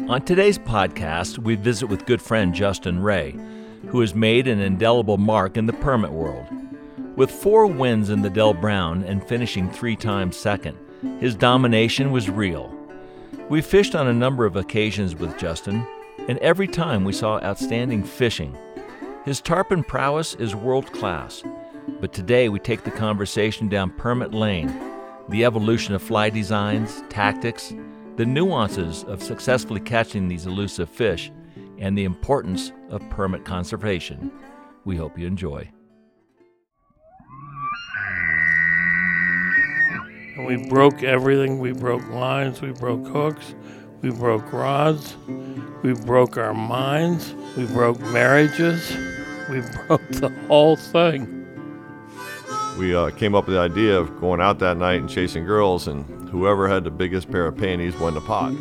On today's podcast, we visit with good friend Justin Ray, who has made an indelible mark in the permit world. With four wins in the Del Brown and finishing three times second, his domination was real. We fished on a number of occasions with Justin, and every time we saw outstanding fishing. His tarpon prowess is world class, but today we take the conversation down Permit Lane, the evolution of fly designs, tactics, the nuances of successfully catching these elusive fish, and the importance of permit conservation. We hope you enjoy. We broke everything. We broke lines, we broke hooks, we broke rods, we broke our minds, we broke marriages, we broke the whole thing. We uh, came up with the idea of going out that night and chasing girls, and whoever had the biggest pair of panties won the pot.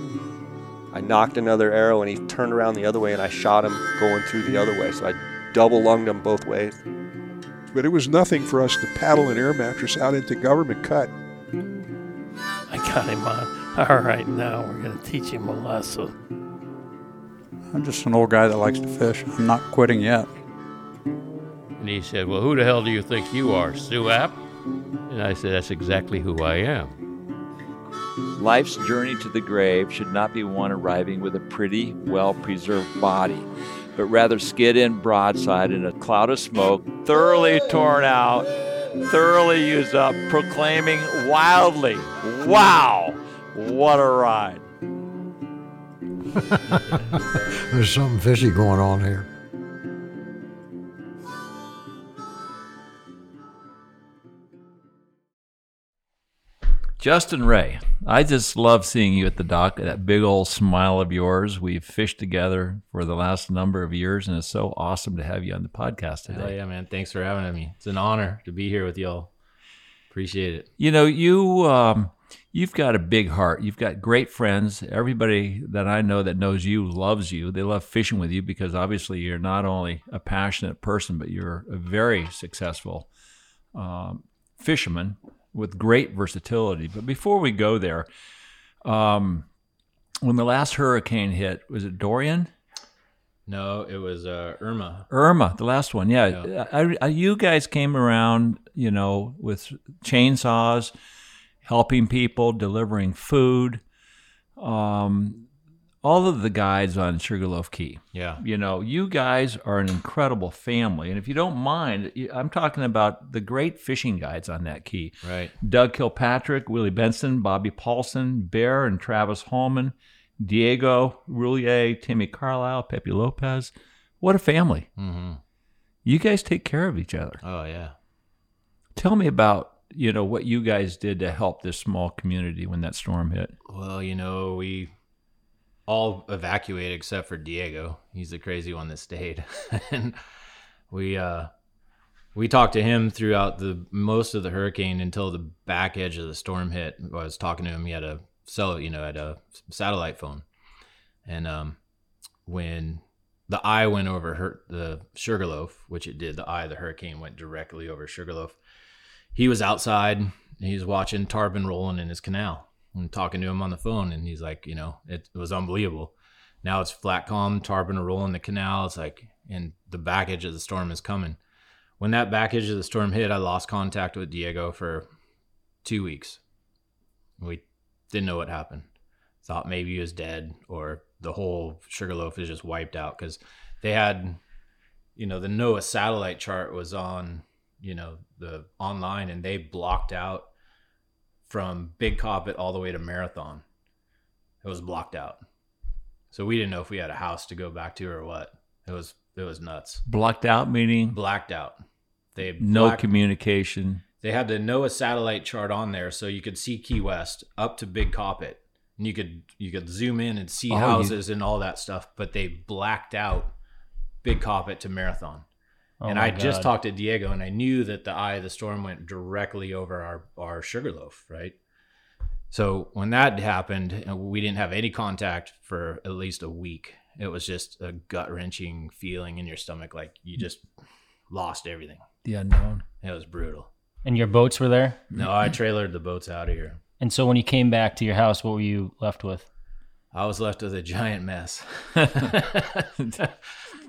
I knocked another arrow and he turned around the other way and I shot him going through the other way. So I double lunged him both ways. But it was nothing for us to paddle an air mattress out into government cut. I got him on. All right, now we're going to teach him a lesson. I'm just an old guy that likes to fish. I'm not quitting yet. And he said, Well, who the hell do you think you are, Suap? And I said, That's exactly who I am. Life's journey to the grave should not be one arriving with a pretty, well preserved body, but rather skid in broadside in a cloud of smoke, thoroughly torn out, thoroughly used up, proclaiming wildly, Wow, what a ride! There's something fishy going on here. Justin Ray, I just love seeing you at the dock. That big old smile of yours. We've fished together for the last number of years, and it's so awesome to have you on the podcast today. Hell yeah, man. Thanks for having me. It's an honor to be here with y'all. Appreciate it. You know, you um, you've got a big heart. You've got great friends. Everybody that I know that knows you loves you. They love fishing with you because obviously you're not only a passionate person, but you're a very successful um, fisherman with great versatility. But before we go there, um, when the last hurricane hit, was it Dorian? No, it was uh, Irma. Irma, the last one, yeah. Yeah. I, I, you guys came around, you know, with chainsaws, helping people, delivering food. Um, all of the guides on Sugarloaf Key. Yeah. You know, you guys are an incredible family, and if you don't mind, I'm talking about the great fishing guides on that key. Right. Doug Kilpatrick, Willie Benson, Bobby Paulson, Bear and Travis Holman, Diego Roulier, Timmy Carlisle, Pepe Lopez. What a family. Mm-hmm. You guys take care of each other. Oh, yeah. Tell me about, you know, what you guys did to help this small community when that storm hit. Well, you know, we all evacuated except for Diego. He's the crazy one that stayed. and we uh we talked to him throughout the most of the hurricane until the back edge of the storm hit. I was talking to him. He had a cell, you know, had a satellite phone. And um when the eye went over her, the Sugarloaf, which it did, the eye of the hurricane went directly over Sugarloaf. He was outside. He was watching tarpon rolling in his canal and talking to him on the phone. And he's like, you know, it, it was unbelievable. Now it's flat calm, tarpon are rolling the canal. It's like, and the back edge of the storm is coming. When that back edge of the storm hit, I lost contact with Diego for two weeks. We didn't know what happened. Thought maybe he was dead or the whole Sugarloaf is just wiped out because they had, you know, the NOAA satellite chart was on, you know, the online and they blocked out from Big Coppitt all the way to Marathon. It was blocked out. So we didn't know if we had a house to go back to or what. It was it was nuts. Blocked out meaning Blacked out. They no blacked- communication. they had the NOAA satellite chart on there, so you could see Key West up to Big Coppitt, and you could you could zoom in and see Oh, you- houses and all that stuff. But they blacked out Big Coppitt to Marathon. Oh and I just talked to Diego, and I knew that the eye of the storm went directly over our our Sugarloaf, right? So when that happened, uh, we didn't have any contact for at least a week. It was just a gut wrenching feeling in your stomach, like you just lost everything. The unknown. It was brutal. And your boats were there? No, I trailered the boats out of here. And so when you came back to your house, what were you left with? I was left with a giant mess.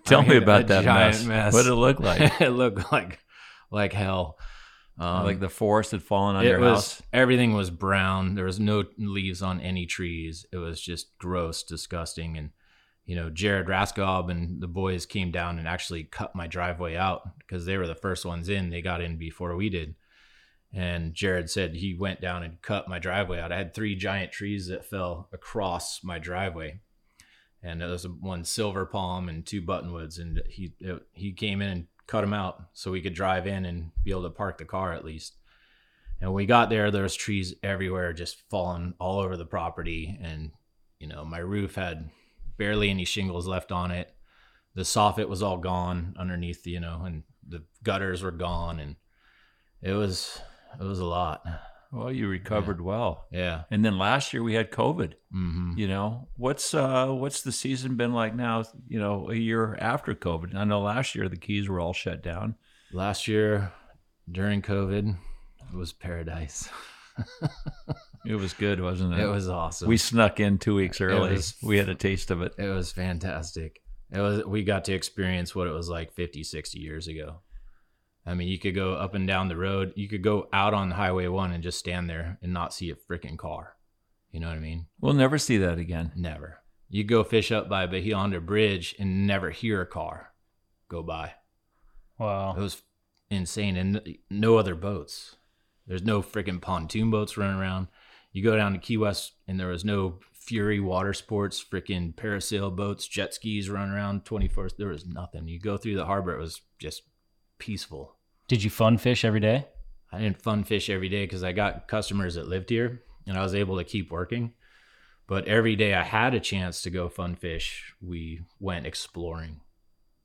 Tell me about that giant mess. What did it look like? it looked like like hell. Um, like the forest had fallen on it your was house. everything was brown. There was no leaves on any trees. It was just gross, disgusting. And you know, Jared Raskob and the boys came down and actually cut my driveway out because they were the first ones in. They got in before we did. And Jared said he went down and cut my driveway out. I had three giant trees that fell across my driveway. And there was one silver palm and two buttonwoods. And he it, he came in and cut them out so we could drive in and be able to park the car at least. And we got there, there was trees everywhere, just falling all over the property. And you know, my roof had barely any shingles left on it. The soffit was all gone underneath, you know, and the gutters were gone, and it was it was a lot. Well, you recovered well. Yeah. And then last year we had COVID. hmm You know, what's uh what's the season been like now, you know, a year after COVID? I know last year the keys were all shut down. Last year during COVID, it was paradise. It was good, wasn't it? It was awesome. We snuck in 2 weeks early. was- we had a taste of it. It was fantastic. It was we got to experience what it was like 50, 60 years ago. I mean, you could go up and down the road. You could go out on Highway 1 and just stand there and not see a freaking car. You know what I mean? We'll never see that again. Never. You go fish up by Bahia Bridge and never hear a car go by. Wow. It was insane. And no other boats. There's no freaking pontoon boats running around. You go down to Key West and there was no Fury Water Sports, freaking parasail boats, jet skis running around 24. There was nothing. You go through the harbor, it was just peaceful. Did you fun fish every day? I didn't fun fish every day because I got customers that lived here and I was able to keep working. But every day I had a chance to go fun fish, we went exploring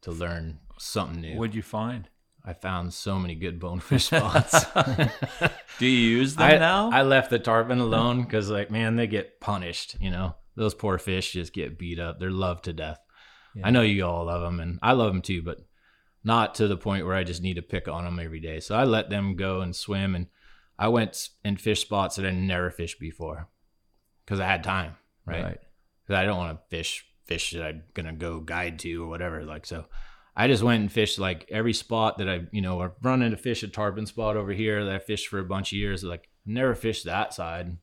to learn something new. What'd you find? I found so many good bonefish spots. Do you use them I, now? I left the tarpon alone because, like, man, they get punished. You know, those poor fish just get beat up. They're loved to death. Yeah. I know you all love them, and I love them too, but not to the point where I just need to pick on them every day. So I let them go and swim, and I went and fished spots that I never fished before because I had time, right? Right. Because I don't want to fish fish that I'm gonna go guide to or whatever. Like so, I just went and fished like every spot that I, you know, I've run into fish a tarpon spot over here that I fished for a bunch of years. Like never fished that side,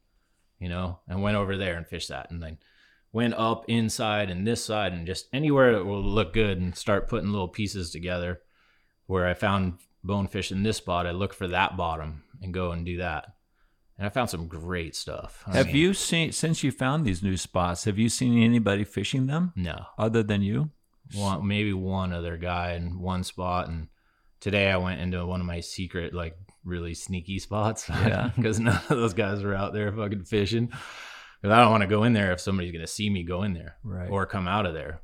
you know, and went over there and fished that, and then went up inside and this side and just anywhere that will look good and start putting little pieces together. Where I found bonefish in this spot, I look for that bottom and go and do that. And I found some great stuff. I have mean, you seen since you found these new spots? Have you seen anybody fishing them No. other than you? one maybe one other guy in one spot and today i went into one of my secret like really sneaky spots Yeah. because none of those guys were out there fucking fishing because i don't want to go in there if somebody's going to see me go in there Right. or come out of there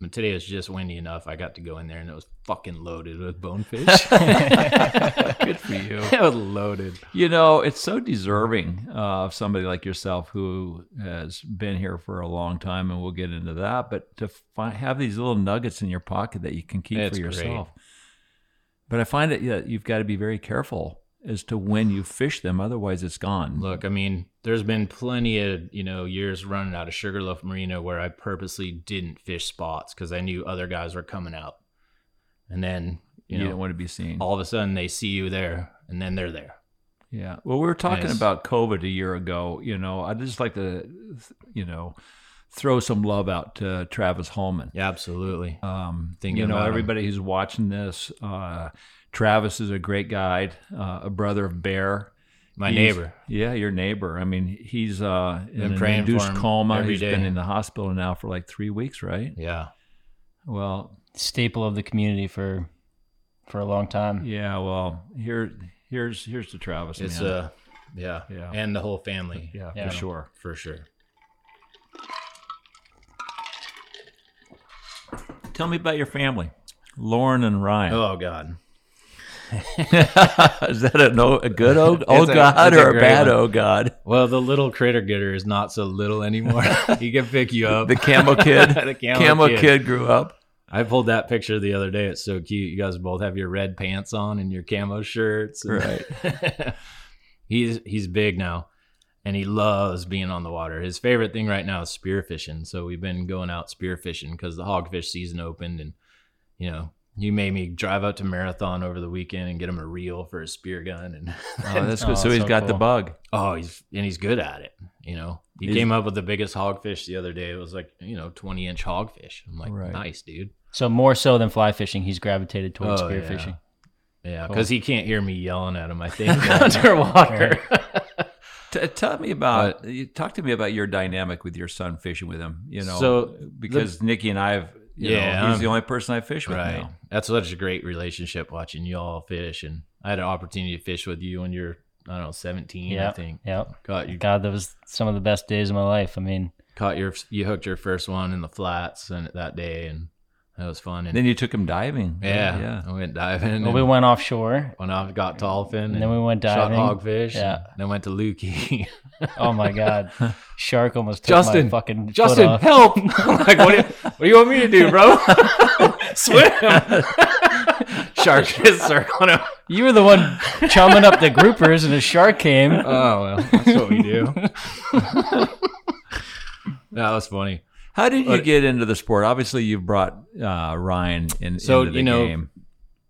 but today was just windy enough i got to go in there and it was fucking loaded with bonefish Good for you. it was loaded You know, it's so deserving uh, of somebody like yourself who has been here for a long time, and we'll get into that. But to fi- have these little nuggets in your pocket that you can keep It's for great. yourself. But I find that yeah, you've got to be very careful as to when you fish them, otherwise it's gone. Look, I mean, there's been plenty of you know years running out of Sugarloaf Marina where I purposely didn't fish spots because I knew other guys were coming out, and then you, you, know don't want to be seen. all of a sudden they see you there, and then they're there. Yeah. Well, we were talking Nice. about COVID a year ago. You know, I'd just like to, you know, throw some love out to Travis Holman. Yeah, absolutely. Um, Thinking you know, about him. everybody who's watching this, uh, Travis is a great guide, uh, a brother of Bear. My He's- neighbor. Yeah, your neighbor. I mean, he's uh, in an induced coma. every He's day. been in the hospital now for like three weeks, right? Yeah, Well, Staple of the community for for a long time. yeah. Well, here, here's here's to Travis. it's man. uh, yeah, Yeah. and the whole family. yeah, Yeah. for sure. for sure. Tell me about your family, Lauren and Ryan. Oh God, is that a, no, a good oh, oh a- God it's a or a great bad one. oh God? well, the little critter getter is not so little anymore. he can pick you up. The camo kid, the camo, camo kid. kid grew up. I pulled that picture the other day. It's so cute. You guys both have your red pants on and your camo shirts. and- Right. he's he's big now, and he loves being on the water. His favorite thing right now is spearfishing. So we've been going out spearfishing because the hogfish season opened, and you know, you made me drive out to Marathon over the weekend and get him a reel for his spear gun, and Oh, that's good. Oh, so he's so got the bug. oh, he's and he's good at it. You know, he He's- came up with the biggest hogfish the other day. It was like you know, twenty inch hogfish. I'm like, Right. nice, dude. So more so than fly fishing, he's gravitated towards Oh, spear yeah. fishing. Yeah, Cool. because he can't hear me yelling at him. I think underwater. T- tell me about you talk to me about your dynamic with your son fishing with him. You know, So, because Nikki and I have, you Yeah, know, he's um, the only person I fish with right. now. That's such a great relationship watching y'all fish, and I had an opportunity to fish with you when you're I don't know seventeen. I Yeah, think. yeah. Caught you. God, that was some of the best days of my life. I mean, Caught your. You hooked your first one in the flats and that day, and that was fun. And Then you took him diving. yeah, yeah. I went diving. well, we went offshore. Went off, got dolphin, And then we went shot diving. hogfish. Yeah. and then went to Looe Key. Oh my God, shark almost took Justin, my fucking foot Justin, off. help! I'm like, what do, you, what do you want me to do, bro? Swim! Shark is circling him. You were the one chumming up the groupers, and a shark came. Oh well, that's what we do. that was funny. How did you get into the sport? Obviously, you've brought uh, Ryan in, So into the you know, game.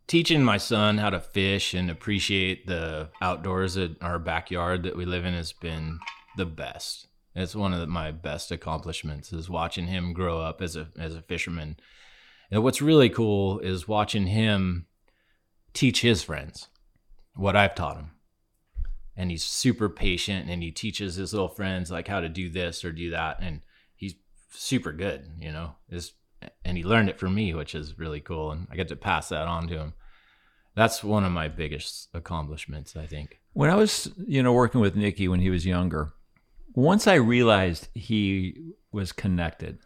teaching my son how to fish and appreciate the outdoors at our backyard that we live in has been the best. It's one of the, my best accomplishments is watching him grow up as a as a fisherman. And what's really cool is watching him teach his friends what I've taught him. And he's super patient and he teaches his little friends like how to do this or do that and super good, you know. Is and he learned it from me, which is really cool and I get to pass that on to him. That's one of my biggest accomplishments, I think. When I was, you know, working with Nicky when he was younger, once I realized he was connected.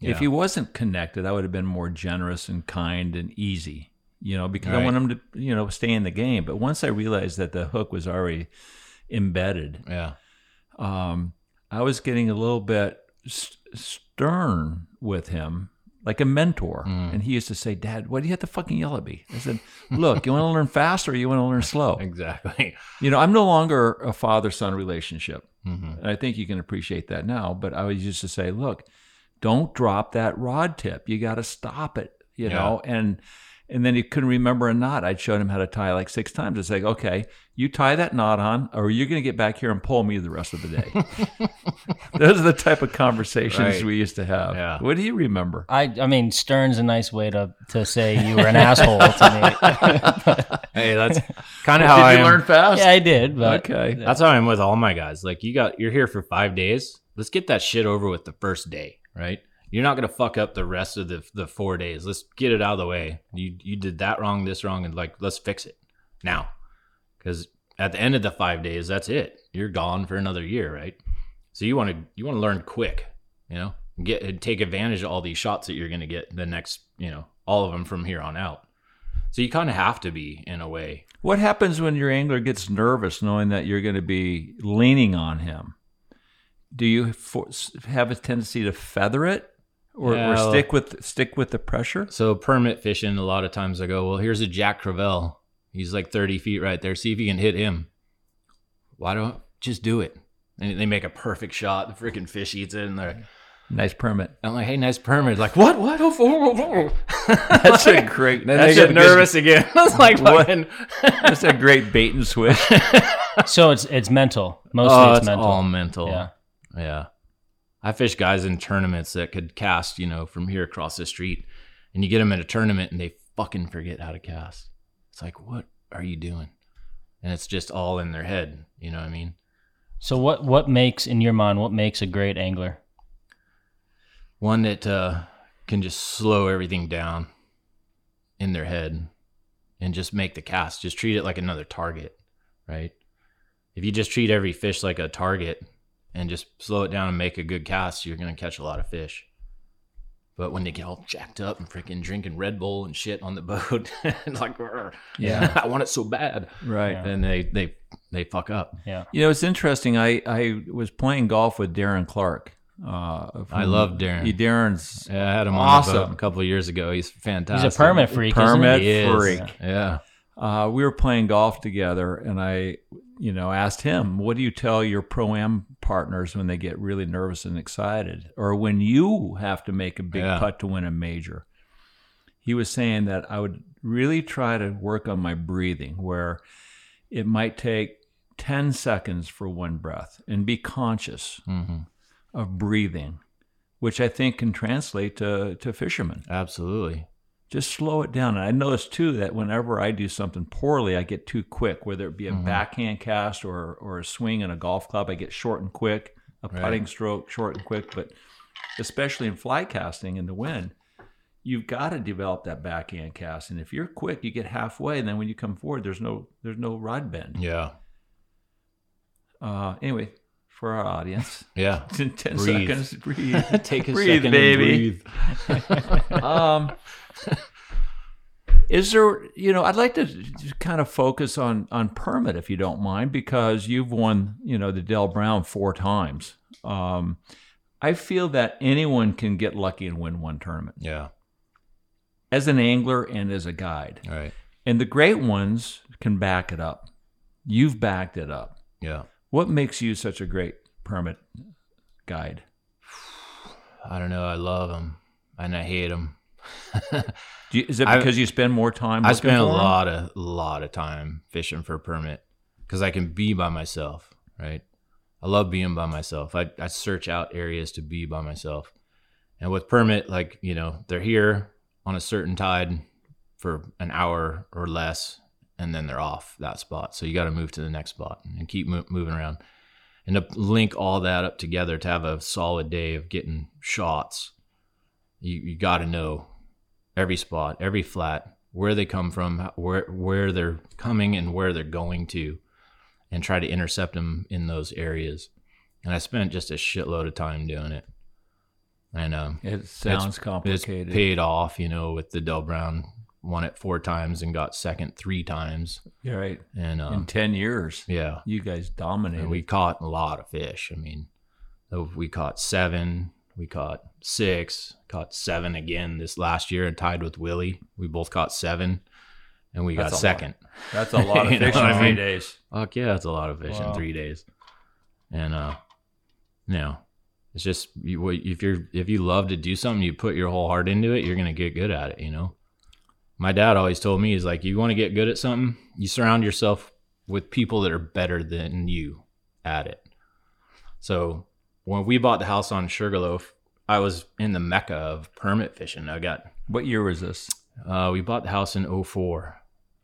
Yeah. If he wasn't connected, I would have been more generous and kind and easy, you know, because I want him to, you know, stay in the game. But once I realized that the hook was already embedded, Yeah. um, I was getting a little bit st- stern with him, like a mentor. Mm. And he used to say, Dad, why do you have to fucking yell at me? I said, Look, you want to learn fast or you want to learn slow? Exactly. You know, I'm no longer a father son relationship. Mhm. And I think you can appreciate that now. But I was used to say, Look, don't drop that rod tip. You got to stop it, you Yeah. know? And and then he couldn't remember a knot. I'd showed him how to tie like six times. I'd say, okay, you tie that knot on, or you're going to get back here and pull me the rest of the day. Those are the type of conversations Right. we used to have. Yeah. What do you remember? I, I mean, stern's a nice way to, to say you were an asshole to me. Hey, that's kind of how Did I you am. learn fast? yeah, I did, but okay. That's how I'm with all my guys. Like you got, you're here for five days. Let's get that shit over with the first day, right? You're not gonna fuck up the rest of the the four days. Let's get it out of the way. You you did that wrong, this wrong, and like let's fix it now. Because at the end of the five days, that's it. You're gone for another year, right? So you want to you want to learn quick, you know, get take advantage of all these shots that you're gonna get the next, you know, all of them from here on out. So you kind of have to be in a way. What happens when your angler gets nervous knowing that you're going to be leaning on him? Do you have a tendency to feather it, or, Yeah, or well- stick with stick with the pressure? So permit fishing, a lot of times I go, well, here's a Jack Crevalle. He's like 30 feet right there. See if you can hit him. Why don't just do it? And they make a perfect shot. The freaking fish eats it, and they're. Nice permit. I'm like, hey, nice permit. Like, what? What? Oh, oh, oh, oh. That's a great. Then that's they a get good- nervous again. I was like, What? fucking. That's a great bait and switch. so it's it's mental. Mostly oh, it's, it's mental. all mental. Yeah. Yeah. I fish guys in tournaments that could cast, you know, from here across the street. And you get them at a tournament and they fucking forget how to cast. It's like, what are you doing? And it's just all in their head. You know what I mean? So what what makes in your mind what makes a great angler? One that uh, can just slow everything down in their head and just make the cast. Just treat it like another target, right? If you just treat every fish like a target and just slow it down and make a good cast, you're going to catch a lot of fish. But when they get all jacked up and freaking drinking Red Bull and shit on the boat, and like, Yeah. I want it so bad, right. And they they they fuck up. Yeah. You know, it's interesting. I, I was playing golf with Darren Clarke. Uh, I love Darren. He, Darren's Yeah, I had him on the awesome. boat a couple of years ago. He's fantastic. He's a permit freak, isn't he? Permit He is. freak. Yeah. Uh, we were playing golf together, and I, you know, asked him, "What do you tell your pro am partners when they get really nervous and excited, or when you have to make a big Yeah. putt to win a major?" He was saying that I would really try to work on my breathing, where it might take ten seconds for one breath, and be conscious Mhm. of breathing, which I think can translate to to fishermen Absolutely. Just slow it down. And I notice too that whenever I do something poorly, I get too quick, whether it be a Mhm. backhand cast or or a swing in a golf club, I get short and quick, a Right. putting stroke short and quick. But especially in fly casting in the wind, you've got to develop that backhand cast. And if you're quick, you get halfway, and then when you come forward, there's no there's no rod bend. Yeah. Uh, anyway, for our audience, Yeah. in ten Breathe. seconds, breathe, Take a breathe, second baby. and breathe. um, is there, you know, I'd like to just kind of focus on on permit if you don't mind, because you've won, you know, the Del Brown four times. Um, I feel that anyone can get lucky and win one tournament Yeah. as an angler and as a guide, All right. and the great ones can back it up. You've backed it up. Yeah. What makes you such a great permit guide? I don't know. I love them and I hate them. Do you, is it I- because you spend more time? I spend a lot of lot of time fishing for a permit because I can be by myself, right? I love being by myself. I, I search out areas to be by myself. And with permit, like, you know, they're here on a certain tide for an hour or less, and then they're off that spot. So you got to move to the next spot and keep mo- moving around. And to link all that up together to have a solid day of getting shots, you, you got to know every spot, every flat, where they come from, where where they're coming, and where they're going to, and try to intercept them in those areas. And I spent just a shitload of time doing it. And um, It sounds it's- complicated. It's paid off, you know, with the Del Brown won it four times and got second three times. You're right. And um, in 10 years, yeah, you guys dominated. and we caught a lot of fish. I mean, uh, we caught seven, we caught six, caught seven again this last year and tied with Willie. We both caught seven, and we That's got a lot. second. That's a lot of fish in I three mean? days. Fuck yeah, that's a lot of fish Wow. in three days. And uh, you know, it's just you, if you're if you love to do something, you put your whole heart into it, you're gonna get good at it. You know, my dad always told me, he's like, you want to get good at something, you surround yourself with people that are better than you at it. So when we bought the house on Sugarloaf, I was in the mecca of permit fishing. I got What year was this? uh, we bought the house in 04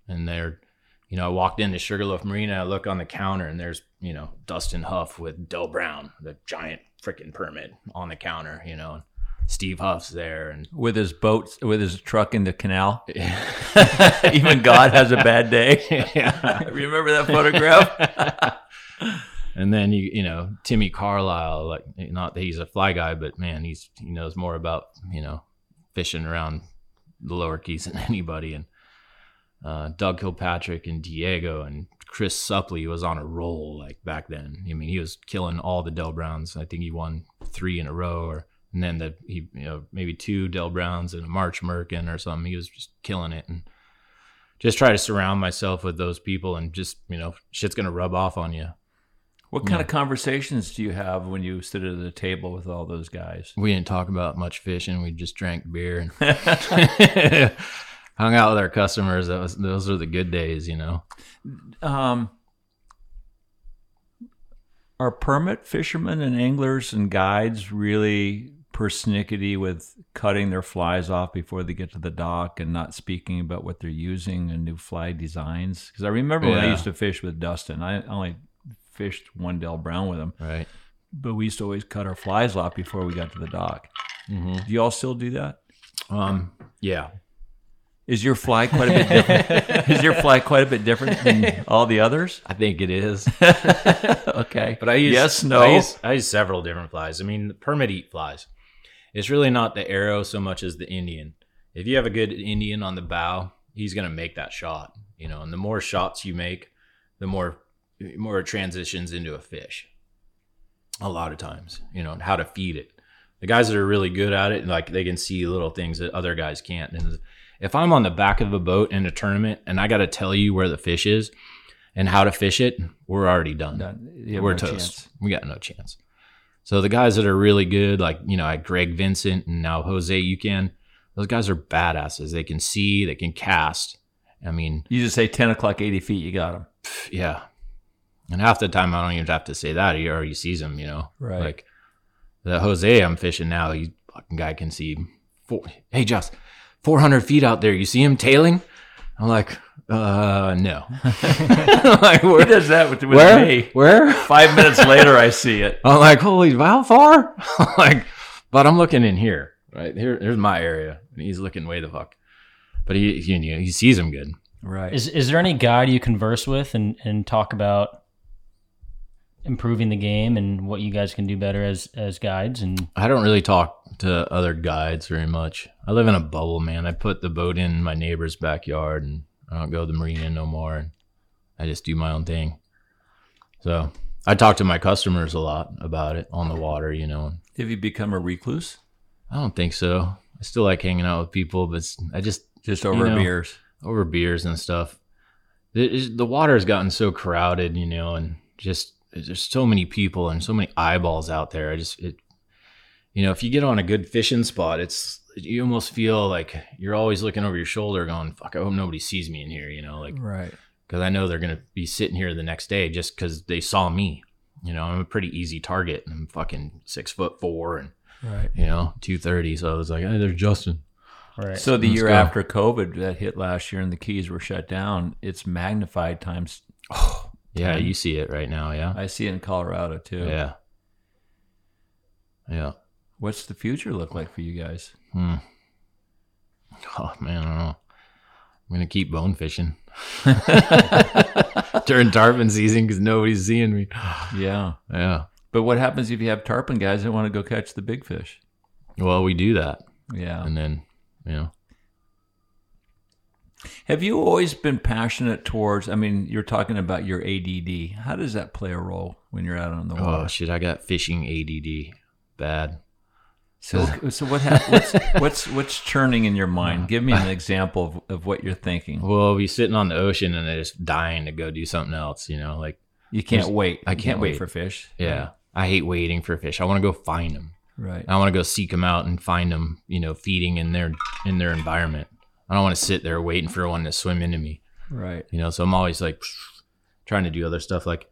and there, you know, I walked into Sugarloaf Marina, I look on the counter and there's, you know, Dustin Huff with Del Brown, the giant freaking permit on the counter, you know, Steve Huff's there and With his boat, with his truck in the canal. Even God has a bad day. Yeah. Remember that photograph? and then you you know Timmy Carlisle like not that he's a fly guy but man he's he knows more about you know fishing around the lower keys than anybody and uh, Doug Kilpatrick and Diego and Chris Suppley was on a roll like back then I mean he was killing all the Del Browns I think he won three in a row or and then the he you know maybe two Del Browns and a March Merkin or something he was just killing it and just try to surround myself with those people and just you know shit's gonna rub off on you What kind of conversations do you have when you sit at the table with all those guys? we didn't talk about much fishing. We just drank beer and hung out with our customers. That was those are the good days, you know. Um, are permit fishermen and anglers and guides really persnickety with cutting their flies off before they get to the dock and not speaking about what they're using and new fly designs? Because I remember when I used to fish with Dustin, I only fished one Del Brown with him, Right. but we used to always cut our flies off before we got to the dock. Mhm. Do you all still do that? Um. Yeah. Is your fly quite a bit different? is your fly quite a bit different than all the others? I think it is. okay, But I use yes, no. I use, I use several different flies. I mean, permit eat flies. It's really not the arrow so much as the Indian. If you have a good Indian on the bow, he's gonna make that shot. You know, and the more shots you make, the more more it transitions into a fish. A lot of times, you know, and how to feed it. The guys that are really good at it, like they can see little things that other guys can't. And if I'm on the back of a boat in a tournament and I got to tell you where the fish is, and how to fish it, we're already done. Done. We're no toast. chance. We got no chance. So the guys that are really good, like you know, like Greg Vincent and now Jose, you can. Those guys are badasses. They can see, they can cast. I mean, You just say 10 o'clock, 80 feet, you got them. yeah. And half the time, I don't even have to say that. He already sees them, you know. Right. Like the Jose I'm fishing now, he fucking guy can see. Four, hey, Josh, 400 feet out there. You see him tailing? I'm like, uh, no. like, He does that with, with where? me. Where? Five minutes later, I see it. I'm like, holy, how far? Like, but I'm looking in here, right here. Here's my area, and he's looking way the fuck. But he, he, he sees him good. Right. Is is there any guide you converse with and and talk about improving the game and what you guys can do better as as guides and I don't really talk to other guides very much. I live in a bubble, man. I put the boat in my neighbor's backyard, and I don't go to the marina no more. And I just do my own thing. So I talk to my customers a lot about it on the water, you know. Have you become a recluse? I don't think so. I still like hanging out with people, but I just Just you over know, beers. over beers and stuff. It the water has gotten so crowded, you know, and just there's so many people and so many eyeballs out there. I just it, you know, if you get on a good fishing spot, it's you almost feel like you're always looking over your shoulder, going, "Fuck, I hope nobody sees me in here," you know, like Right. because I know they're gonna be sitting here the next day just because they saw me. You know, I'm a pretty easy target. And I'm fucking six foot four and Right. you know two thirty. So I was like, "Hey, there's Justin." right? So the Let's year go. after COVID that hit last year and the keys were shut down, it's magnified times. Yeah, you see it right now. Yeah, I see it in Colorado too. yeah, yeah. What's the future look like for you guys? Hmm. Oh man, I don't know. I'm gonna keep bone fishing during tarpon season because nobody's seeing me. Yeah. Yeah. But what happens if you have tarpon guys that want to go catch the big fish? Well, we do that, Yeah. and then you know, Have you always been passionate towards? I mean, you're talking about your ADD. How does that play a role when you're out on the water? oh water? shit, I got fishing ADD, bad. So, so what? hap- what's, what's what's churning in your mind? Give me an example of, of what you're thinking. Well, we sitting on the ocean and they're just dying to go do something else. You know, like You can't wait. I You can't wait wait. for fish. yeah, I hate waiting for fish. I want to go find them. Right. I want to go seek them out and find them. You know, feeding in their in their environment. I don't want to sit there waiting for one to swim into me. Right. you know so i'm always like trying to do other stuff like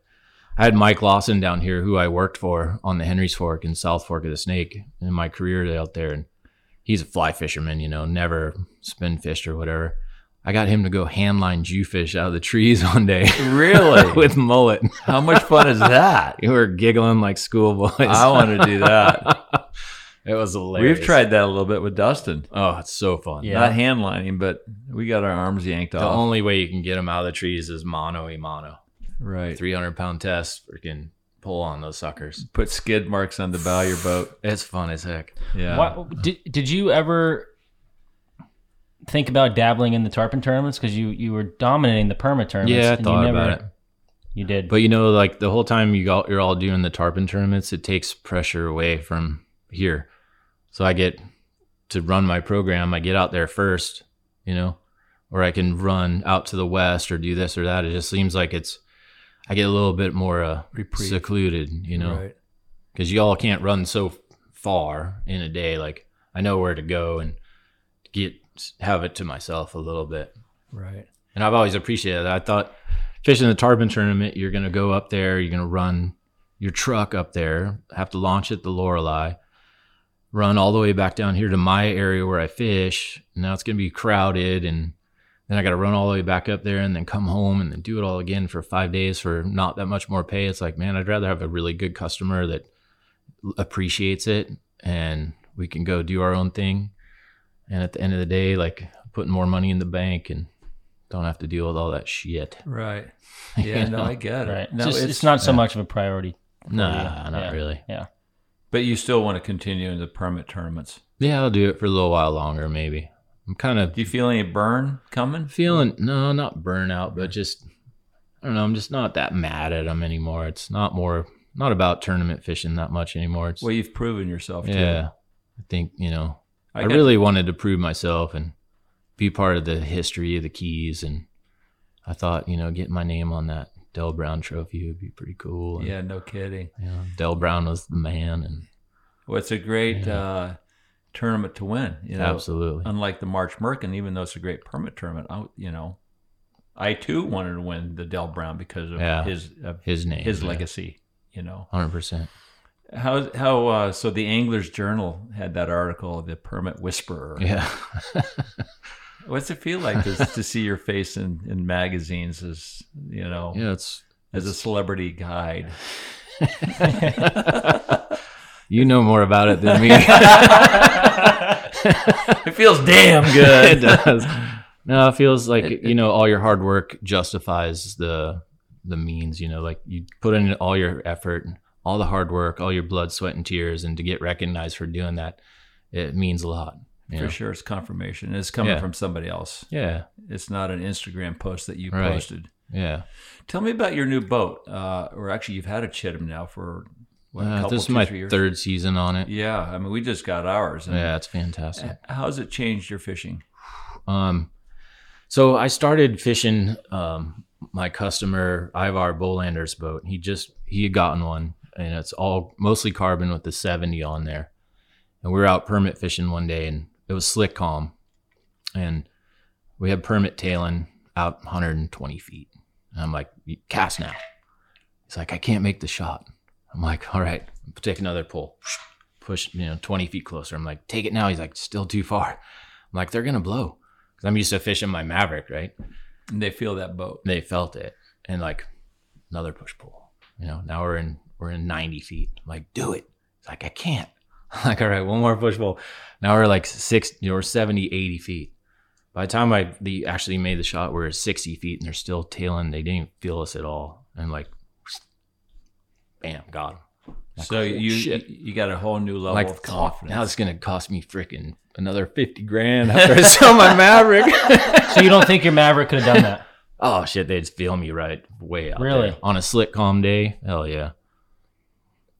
i had mike lawson down here who i worked for on the henry's fork and south fork of the snake in my career out there and he's a fly fisherman you know never spin fished or whatever i got him to go handline jewfish out of the trees one day Really? with mullet How much fun is that? we were giggling like schoolboys I want to do that. it was hilarious We've tried that a little bit with Dustin. oh it's so fun Yeah. Not hand lining, but we got our arms yanked the off. The only way you can get them out of the trees is mono a mono right. 300 pound test freaking pull on those suckers Put skid marks on the bow of your boat. it's fun as heck Yeah. What, did did you ever think about dabbling in the tarpon tournaments because you you were dominating the permit tournaments? Yeah, I and you never- about it. You did, But you know, like the whole time you got you're all doing the tarpon tournaments, it takes pressure away from here. So I get to run my program. I get out there first, you know, or I can run out to the west or do this or that. It just seems like it's I get a little bit more uh, Reprieve. secluded, you know, Right. because y'all can't run so far in a day. Like I know where to go and get have it to myself a little bit. Right. And I've always appreciated that. I thought fishing the tarpon tournament, you're going to go up there, you're going to run your truck up there, have to launch at the Lorelei, run all the way back down here to my area where I fish. Now it's going to be crowded. And then I got to run all the way back up there and then come home and then do it all again for five days for not that much more pay. It's like, man, I'd rather have a really good customer that appreciates it and we can go do our own thing. And at the end of the day, like putting more money in the bank and don't have to deal with all that shit. Right. Yeah, You no. I get it. right? No, it's, just, it's, not so yeah. much of a priority. for Nah, you. not Yeah. really. Yeah. But you still want to continue in the permit tournaments. Yeah, I'll do it for a little while longer, maybe. I'm kind of Do you feel any burn coming? feeling no, not burnout, but just I don't know. I'm just not that mad at them anymore. It's not more not about tournament fishing that much anymore. It's Well, you've proven yourself too. yeah. I think you know. I, got- really wanted to prove myself and be part of the history of the Keys, and I thought you know getting my name on that Del Brown Trophy would be pretty cool. And, Yeah, no kidding. yeah, Del Brown was the man, and Well, it's a great uh, tournament to win. You know, Absolutely. Unlike the March Merkin, even though it's a great permit tournament, I, you know, I too wanted to win the Del Brown because of Yeah, his of his name, his yeah. legacy. You know, hundred percent. How how uh, so the Anglers Journal had that article, the Permit Whisperer. Yeah. What's it feel like to, to see your face in, in magazines as you know? Yeah, it's as a celebrity guide. You know more about it than me. it feels damn good. it does. No, it feels like you know all your hard work justifies the the means. You know, like you put in all your effort, all the hard work, all your blood, sweat, and tears, and to get recognized for doing that, it means a lot. For know? sure, it's confirmation. It's coming Yeah. from somebody else. Yeah. it's not an Instagram post that you Right. posted. Yeah. Tell me about your new boat. Uh, or actually, you've had a Chittum now for what, Uh, this is my third season on it. Yeah, I mean, we just got ours. and- Yeah, it's fantastic. How's it changed your fishing? Um, so I started fishing um, my customer Ivar Bolander's boat. He just he had gotten one, and it's all mostly carbon with the seventy on there. And we were out permit fishing one day, and it was slick calm, and we had permit tailing out 120 feet. And I'm like, cast now. He's like, I can't make the shot. I'm like, all right, take another pull. Push, you know, 20 feet closer. I'm like, take it now. He's like, still too far. I'm like, they're gonna blow. Cause I'm used to fishing my Maverick, right? And they feel that boat. They felt it. And like another push pull. You know, now we're in we're in 90 feet. I'm like, do it. It's like, I can't. I'm like, all right, one more push pull. Now we're like six, you know, we're 70, 80 feet. By the time I the actually made the shot, we're at 60 feet and they're still tailing. They didn't feel us at all. And like bam, got them. So you you got a whole new level like, of fuck, confidence. now it's gonna cost me freaking another 50 grand after I sell my Maverick. so you don't think your Maverick could have done that? Oh shit, they'd feel me right way out Really? there. on a slick calm day. Hell yeah.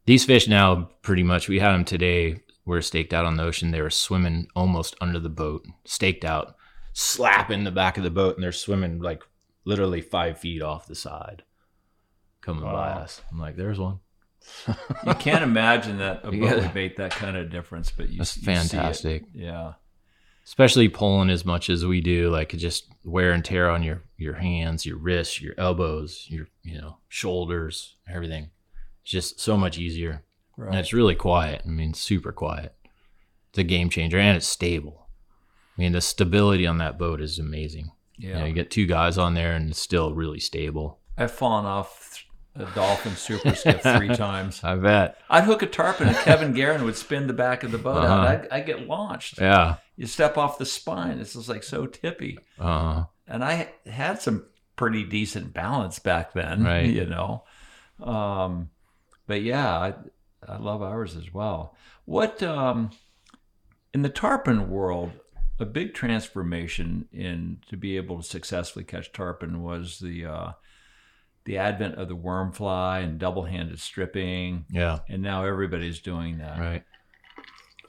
These fish now pretty much we had them today. We're staked out on the ocean. They were swimming almost under the boat, staked out, slapping the back of the boat, and they're swimming like literally five feet off the side, coming by us. I'm like, there's one. you can't imagine that a boat Yeah. would make that kind of difference, but you, That's you fantastic. Yeah. especially pulling as much as we do like just wear and tear on your your hands your wrists your elbows your you know shoulders everything it's just so much easier Right. and it's really quiet i mean super quiet it's a game changer and it's stable i mean the stability on that boat is amazing you, know, Yeah. you get two guys on there and it's still really stable I've fallen off a dolphin super skiff three times. i bet I'd hook a tarpon and Kevin Guerin would spin the back of the boat Uh-huh. out. I'd, I'd get launched. Yeah. You step off the spine. It's just like so tippy. Uh-huh. And I had some pretty decent balance back then, Right. you know. Um, but yeah, I, I love ours as well. What um, in the tarpon world, a big transformation in to be able to successfully catch tarpon was the uh, the advent of the worm fly and double-handed stripping. Yeah. and now everybody's doing that. Right.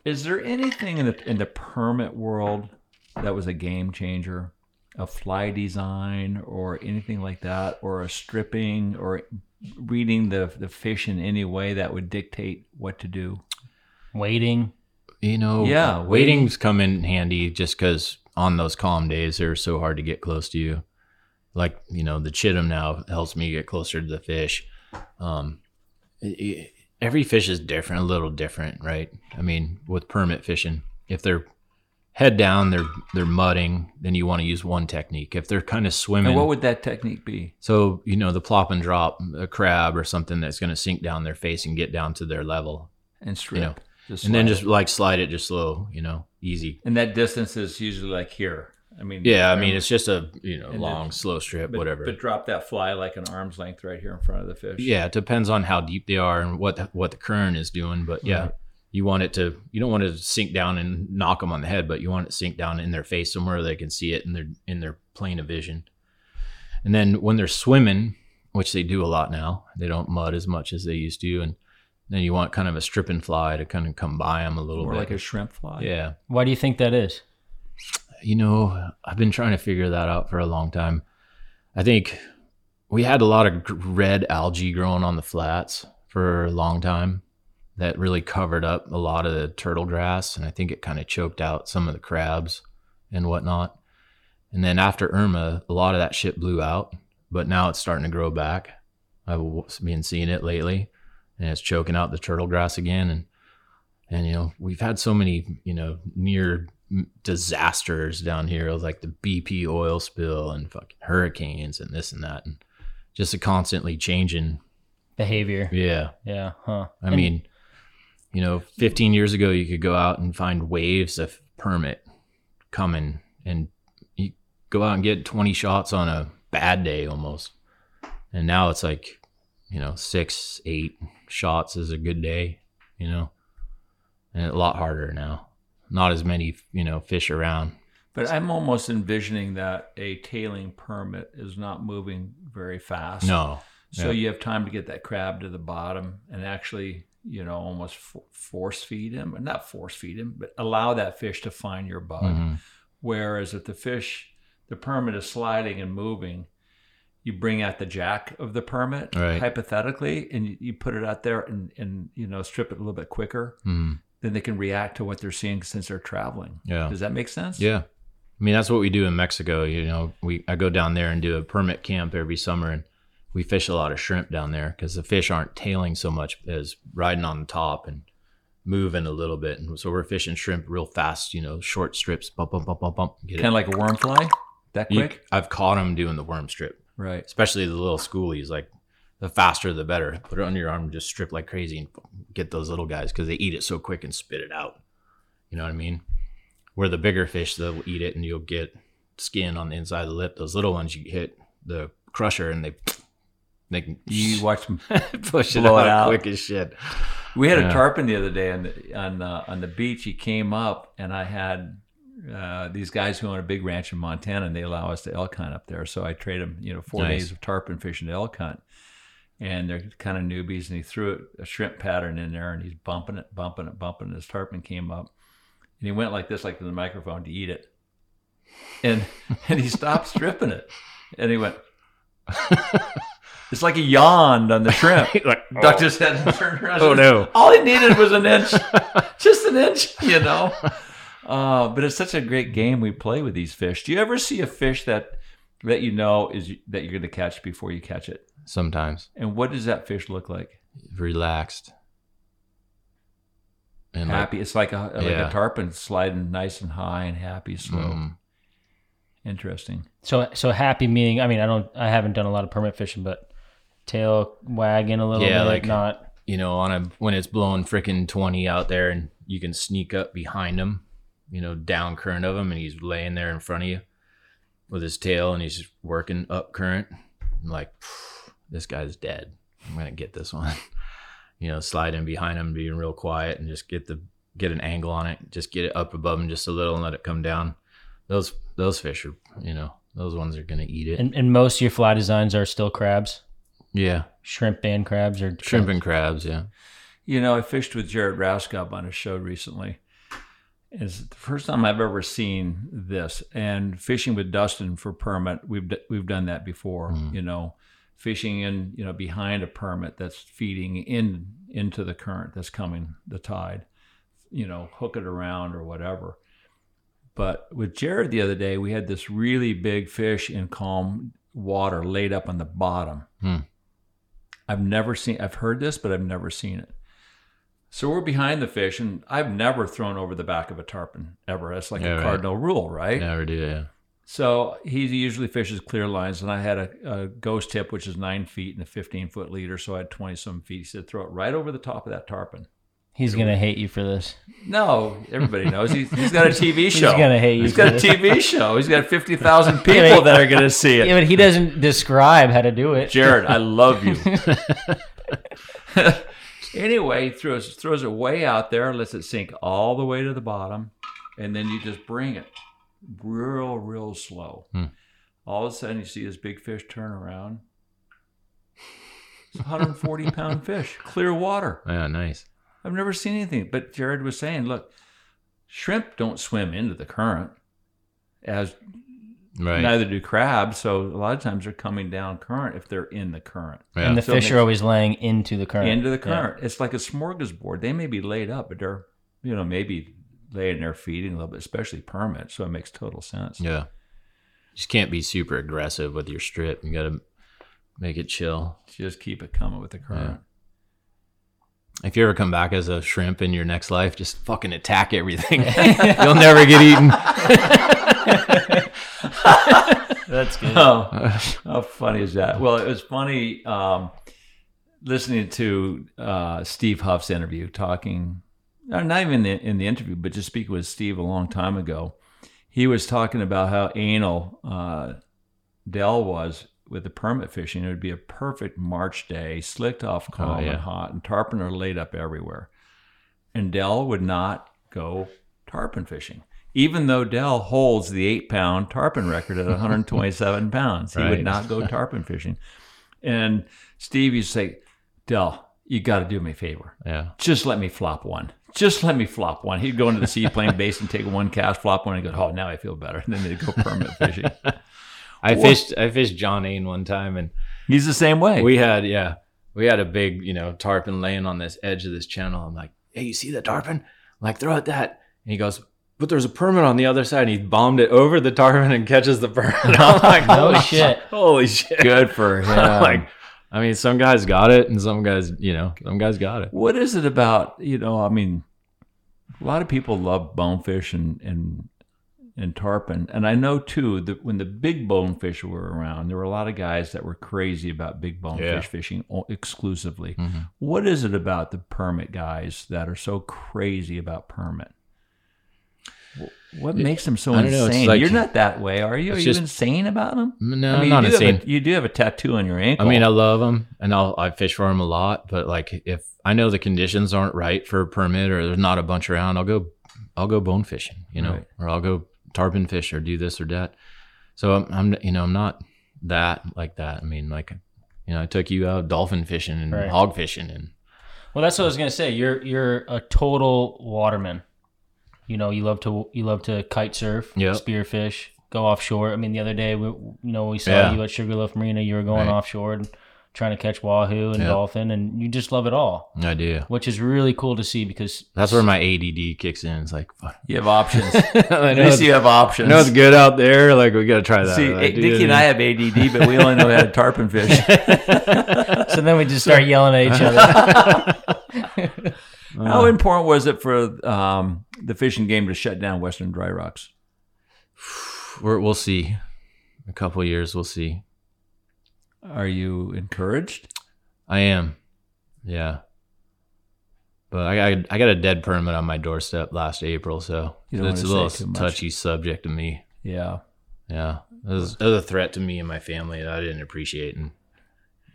Is there anything in the in the permit world that was a game changer? A fly design or anything like that, or a stripping, or reading the the fish in any way that would dictate what to do. Waiting. you know Yeah, waiting's come in handy just because on those calm days they're so hard to get close to you like you know the chittum now helps me get closer to the fish. Um i- i- every fish is different a little different right? I mean with permit fishing if they're head down they're they're mudding then you want to use one technique. If they're kind of swimming And what would that technique be? so you know the plop and drop a crab or something that's going to sink down their face and get down to their level. And you strip. know? Just and then just like slide it just slow you know easy. And that distance is usually like here. I mean, Yeah, I mean it's just a you know long then- slow strip, but, whatever. But drop that fly like an arm's length right here in front of the fish. yeah, it depends on how deep they are and what the, what the current is doing. But yeah, Right. you want it to you don't want it to sink down and knock them on the head, but you want it to sink down in their face somewhere they can see it in their in their plane of vision. And then when they're swimming, which they do a lot now, they don't mud as much as they used to, and then you want kind of a stripping fly to kind of come by them a little More bit, like a shrimp fly. Yeah. Why do you think that is? You know, I've been trying to figure that out for a long time. I think we had a lot of red algae growing on the flats for a long time that really covered up a lot of the turtle grass and i think it kind of choked out some of the crabs and whatnot and then after irma a lot of that shit blew out but now it's starting to grow back i've been seeing it lately and it's choking out the turtle grass again and and you know we've had so many you know near disasters down here like the bp oil spill and fucking hurricanes and this and that and just a constantly changing Behavior. yeah Yeah. Huh. I And- mean, you know, 15 years ago, you could go out and find waves of permit coming, and you go out and get 20 shots on a bad day almost. And now it's like, you know, six, eight shots is a good day, you know, and a lot harder now. Not as many, you know, fish around. But I'm almost envisioning that a tailing permit is not moving very fast. No. So Yeah. you have time to get that crab to the bottom and actually, you know, almost force feed him, and not force feed him, but allow that fish to find your bug. Mhm. Whereas if the fish, the permit is sliding and moving, you bring out the jack of the permit, Right. hypothetically, and you, you put it out there and, and, you know, strip it a little bit quicker. Mhm. Then they can react to what they're seeing since they're traveling. Yeah. Does that make sense? Yeah. I mean, that's what we do in Mexico. You know, we I go down there and do a permit camp every summer, and we fish a lot of shrimp down there because the fish aren't tailing so much as riding on the top and moving a little bit. And so we're fishing shrimp real fast. You know, short strips, bump, bump, bump, bump, bump. Kind of like a worm fly? That You- quick? I've caught them doing the worm strip, Right. especially the little schoolies. Like the faster, the better. Put it under your arm, and just strip like crazy, and get those little guys because they eat it so quick and spit it out. You know what I mean? Where the bigger fish, they'll eat it, and you'll get skin on the inside of the lip. Those little ones, you hit the crusher, and they they can You watch them push it blow out, it out. quick as shit. We had Yeah. a tarpon the other day on the on uh, on the beach. He came up, and I had uh, these guys who own a big ranch in Montana, and they allow us to elk hunt up there. So I trade them, you know, four Nice. days of tarpon fishing to elk hunt, and they're kind of newbies. And he threw a shrimp pattern in there, and he's bumping it, bumping it, bumping. And his tarpon came up, and he went like this, like to the microphone to eat it, and and he stopped stripping it, and he went. It's like he yawned on the shrimp. Like, Ducked his head and turned around. Oh, no. All he needed was an inch, just an inch, you know. Uh, but it's such a great game we play with these fish. Do you ever see a fish that that you know is that you're going to catch before you catch it? Sometimes And what does that fish look like? relaxed and like- happy. it's like a like Yeah. a tarpon sliding nice and high and happy, slow. Mm. Interesting. So so happy meaning. I mean, I don't. I haven't done a lot of permit fishing, but tail wagging a little yeah, bit. like not. you know, on a when it's blowing freaking twenty out there, and you can sneak up behind him, you know, down current of him, and he's laying there in front of you with his tail, and he's working up current. I'm like, this guy's dead. I'm gonna get this one. you know, slide in behind him, being real quiet, and just get the get an angle on it. Just get it up above him just a little, and let it come down. Those those fish are, you know, those ones are gonna eat it. And, and most of your fly designs are still crabs, yeah, shrimp and crabs, or shrimp and crabs. Yeah. You know, I fished with Jared Raskob on a show recently. It's the first time I've ever seen this. And fishing with Dustin for permit, we've d- we've done that before. Mm. You know, fishing in you know behind a permit that's feeding in into the current that's coming, the tide. You know, hook it around or whatever. But with Jared the other day, we had this really big fish in calm water laid up on the bottom. Hmm. I've never seen. I've heard this, but I've never seen it. So we're behind the fish, and I've never thrown over the back of a tarpon ever. That's like Yeah, a right. cardinal rule, right? Never do. Yeah. So he usually fishes clear lines, and I had a, a ghost tip, which is nine feet and a 15 foot leader. So I had 20 some feet. He said, throw it right over the top of that tarpon. He's gonna hate you for this. No, everybody knows he's, he's got a TV show. He's gonna hate you He's got a this. TV show. He's got 50,000 people but- that are going to see it. Yeah, but he doesn't describe how to do it. Jared, I love you. anyway, he throws throws it way out there, lets it sink all the way to the bottom, and then you just bring it real, real slow. Hmm. All of a sudden, you see this big fish turn around. It's a 140 pound fish, clear water. Yeah. Nice. I've never seen anything. But Jared was saying, look, shrimp don't swim into the current as Right. Neither do crabs. So a lot of times they're coming down current if they're in the current. Yeah. And the So fish are always laying into the current. into the Yeah. current. It's like a smorgasbord. They may be laid up, but they're you know maybe laying there feeding a little bit, especially permit. So it makes total sense. Yeah. Just can't be super aggressive with your strip. You got to make it chill. Just keep it coming with the current. If you ever come back as a shrimp in your next life, just fucking attack everything. You'll never get eaten. That's good. Oh, how funny is that? Well, it was funny um, listening to uh, Steve Huff's interview, talking, not even in the, in the interview, but just speaking with Steve a long time ago. He was talking about how anal uh, Del was with the permit fishing. It would be a perfect March day, slicked off, calm yeah. and hot, and tarpon are laid up everywhere. And Del would not go tarpon fishing. Even though Del holds the eight pound tarpon record at 127 pounds, he would not go tarpon fishing. And Steve used to say, Del, you got to do me a favor. Yeah. Just let me flop one. Just let me flop one. He'd go into the seaplane base and take one cast, flop one, and go, oh, now I feel better. And then they'd go permit fishing. I What? fished I fished John Ain one time and He's the same way. we had yeah, we had a big, you know, tarpon laying on this edge of this channel. I'm like, "Hey, you see that tarpon?" I'm like, "Throw it that." And he goes, "But there's a permit on the other side." And he bombed it over the tarpon and catches the permit. I'm like, No "Holy shit. Holy shit. Good for him. like I mean, some guys got it and some guys, you know, some guys got it. What is it about, you know, I mean, a lot of people love bonefish and, and, and tarpon. And I know too that when the big bonefish were around, there were a lot of guys that were crazy about big bonefish Yeah. fishing exclusively. Mhm. What is it about the permit guys that are so crazy about permit? Wh- What makes them so I don't know, it's insane? like- You're not that way, are you? Are it's you just- insane about them? No, I mean, I'm not you do have a- insane. you do have a tattoo on your ankle. I ankle. mean, I love them and I'll I fish for them a lot, but like if I know the conditions aren't right for a permit or there's not a bunch around, I'll go I'll go bone fishing, you know, Right. or I'll go tarpon fish or do this or that. So I'm, I'm you know I'm not that like that. I mean, like you know, I took you out dolphin fishing and Right. hog fishing and Well, that's what I was gonna say. You're you're a total waterman. You know, you love to you love to kite surf, Yep. spearfish, go offshore. I mean, the other day, we, you know, we saw Yeah. you at Sugarloaf Marina. You were going Right. offshore and trying to catch wahoo and Yep. dolphin, and you just love it all, I do. which is really cool to see because That's where my ADD kicks in. It's like, fuck. You have options. I At know least you have options. I know it's good out there. Like we got to try that. See, I do Dickie and I have ADD, but we only know how to tarpon fish. so then we just start yelling at each other. How important was it for um, the fishing game to shut down Western Dry Rocks? We're, we'll see. A couple years, we'll see. Are you encouraged? I am. Yeah. But I got I got a dead permit on my doorstep last April, so it's a little say too much. touchy subject to me. Yeah. Yeah. It was, it was a threat to me and my family that I didn't appreciate and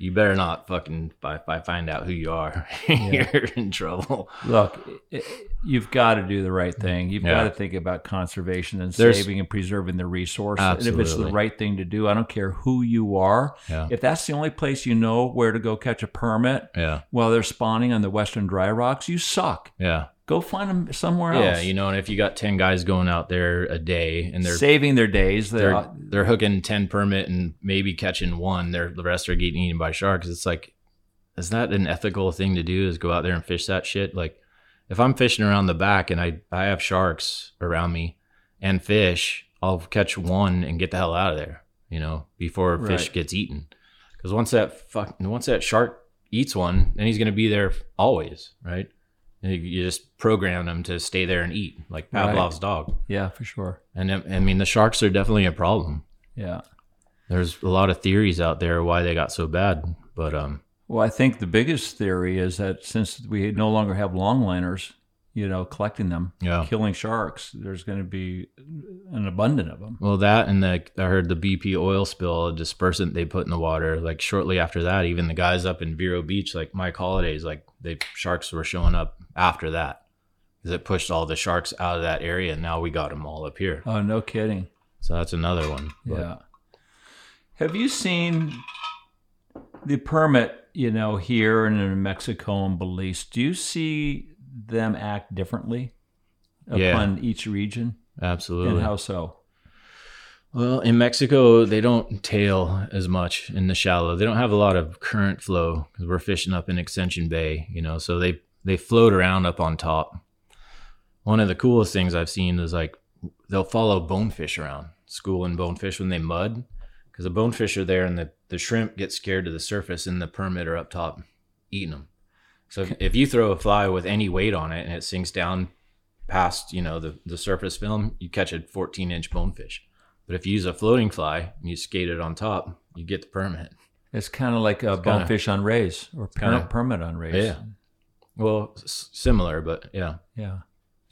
you better not fucking if I, if I find out who you are, you're in trouble. Look, i- i- you've got to do the right thing. You've Yeah. got to think about conservation and There's- saving and preserving the resource. And if it's the right thing to do, I don't care who you are. Yeah. If that's the only place you know where to go catch a permit Yeah. while they're spawning on the Western Dry Rocks, you suck. Yeah. Go find them somewhere else. Yeah, you know, and if you got 10 guys going out there a day and they're saving their days. They're, they're they're hooking 10 permit and maybe catching one they're the rest are getting eaten by sharks it's like is that an ethical thing to do is go out there and fish that shit like if i'm fishing around the back and i i have sharks around me and fish i'll catch one and get the hell out of there you know before fish gets eaten because once that fuck once that shark eats one then he's going to be there always right you, just program them to stay there and eat like Right. pavlov's dog yeah, for sure. and I mean, the sharks are definitely a problem. Yeah. There's a lot of theories out there why they got so bad, but um, Well, I think the biggest theory is that since we no longer have longliners, you know, collecting them, Yeah. killing sharks, there's going to be an abundance of them. well, that and the I heard the BP oil spill, a dispersant they put in the water. Like shortly after that, even the guys up in Vero Beach, like Mike Holidays, like they sharks were showing up after that because it pushed all the sharks out of that area, and now we got them all up here. Oh, no kidding. So that's another one. But Yeah. Have you seen the permit, you know, here and in Mexico and Belize? Do you see them act differently Yeah. upon each region? absolutely. And how so? Well, in Mexico, they don't tail as much in the shallow. They don't have a lot of current flow because we're fishing up in Ascension Bay, you know. So they they float around up on top. One of the coolest things I've seen is like they'll follow bonefish around, schooling bonefish when they mud, because the bonefish are there and the the shrimp get scared to the surface and the permit are up top eating them. So if, if you throw a fly with any weight on it and it sinks down past you know the the surface film, you catch a 14 inch bonefish. But if you use a floating fly and you skate it on top, you get the permit. It's kind of like a It's kinda- bonefish on rays or kinda- permit on rays. Yeah. Well, s- similar, but yeah. Yeah.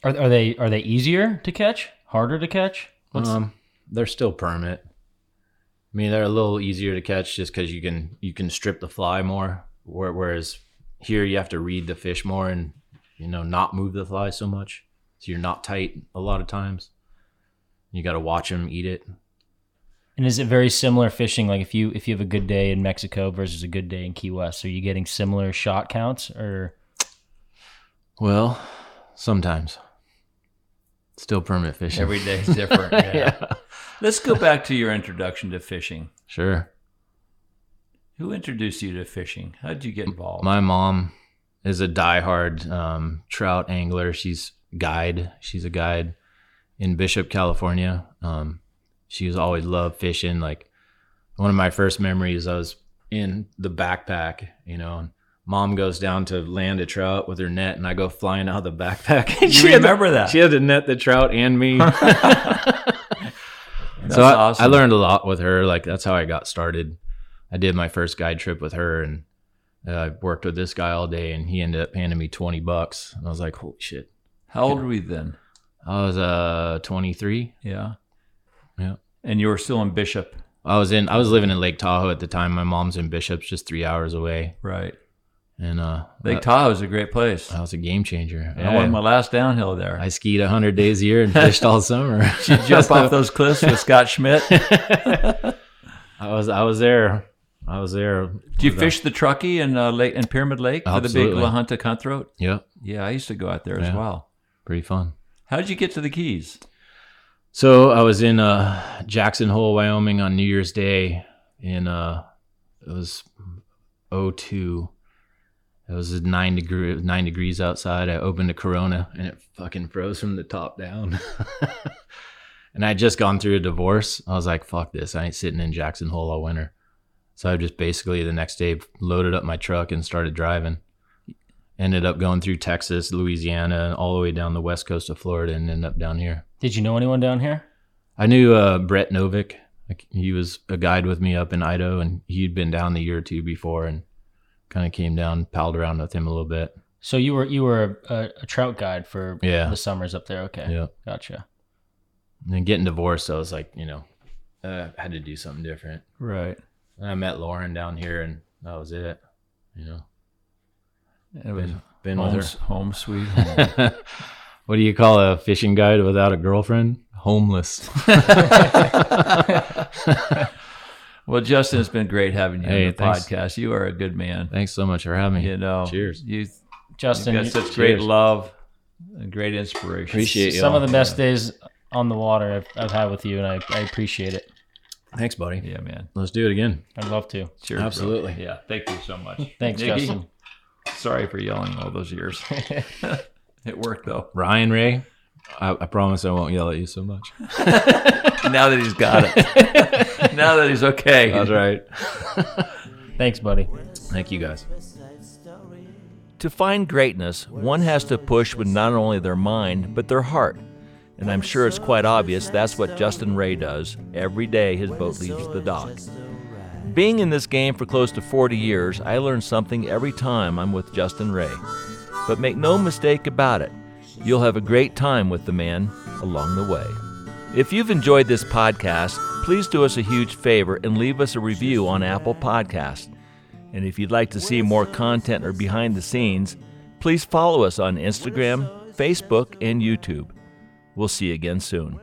Are, are they are they easier to catch? Harder to catch? What's- Um, they're still permit. I mean, they're a little easier to catch just because you can you can strip the fly more. Whereas here you have to read the fish more and you know not move the fly so much, so you're not tight a lot of times. You got to watch them eat it. And is it very similar fishing? Like if you if you have a good day in Mexico versus a good day in Key West, are you getting similar shot counts or? Well, sometimes. Still permit fishing. Every day is different. Yeah. Let's go back to your introduction to fishing. Sure. Who introduced you to fishing? How did you get involved? My mom is a diehard um, trout angler. She's guide. She's a guide in Bishop, California. Um, she's always loved fishing. Like one of my first memories, I was in the backpack, you know, mom goes down to land a trout with her net, and I go flying out of the backpack. And You she had to- remember that? She had to net the trout and me. That's so I, awesome. I learned a lot with her. Like that's how I got started. I did my first guide trip with her, and uh, I worked with this guy all day, and he ended up handing me twenty bucks, and I was like, "Holy shit!" How old were you then? I was uh twenty three. Yeah. Yeah. And you were still in Bishop. I was in. I was living in Lake Tahoe at the time. My mom's in Bishop's, just three hours away. Right. And uh, Lake that- Tahoe is a great place. That was a game changer. I went my last downhill there. I skied hundred days a year and fished all summer. You jump off those cliffs with Scott Schmidt? I was. I was there. I was there. Did you fish the Truckee in uh, Lake in Pyramid Lake for the big Absolutely. Lahontan cutthroat? Yep. Yeah, I used to go out there as well. Pretty fun. How did you get to the Keys? So I was in uh, Jackson Hole, Wyoming on New Year's Day in uh, it was 02. It was nine degree nine degrees outside. I opened a Corona and it fucking froze from the top down. and I had just gone through a divorce. I was like, "Fuck this! I ain't sitting in Jackson Hole all winter." So I just basically the next day loaded up my truck and started driving. Ended up going through Texas, Louisiana, and all the way down the west coast of Florida, and ended up down here. Did you know anyone down here? I knew uh, Brett Novick. Like he was a guide with me up in Idaho, and he'd been down the year or two before, and kind of came down, palled around with him a little bit. So you were you were a, a trout guide for Yeah. the summers up there. Okay. Yeah. Gotcha. And then getting divorced, I was like, you know, uh, I had to do something different. Right. And I met Lauren down here, and that was it. You know, It was been, been home, with her. home sweet home. what do you call a fishing guide without a girlfriend? Homeless. well, Justin, it's been great having you Hey, on the thanks. podcast. You are a good man. Thanks so much for having me. You know, Cheers. You, Justin, you've got such great cheers. love and great inspiration. Appreciate you. Some of the best days on the water I've, I've had with you, and I, I appreciate it. Thanks, buddy. Yeah, man. Let's do it again. I'd love to. Cheers, bro. Absolutely. Yeah, thank you so much. Thanks, Nikki, Justin. Sorry for yelling all those years. it worked though. Ryan Ray, I, I promise I won't yell at you so much. now that he's got it. now that he's okay. That's right. Thanks, buddy. Thank you guys. To find greatness, one has to push with not only their mind, but their heart. And I'm sure it's quite obvious that's what Justin Ray does every day his boat leaves the dock. Being in this game for close to 40 years, I learn something every time I'm with Justin Ray. But make no mistake about it, you'll have a great time with the man along the way. If you've enjoyed this podcast, please do us a huge favor and leave us a review on Apple Podcasts. And if you'd like to see more content or behind the scenes, please follow us on Instagram, Facebook, and YouTube. We'll see you again soon.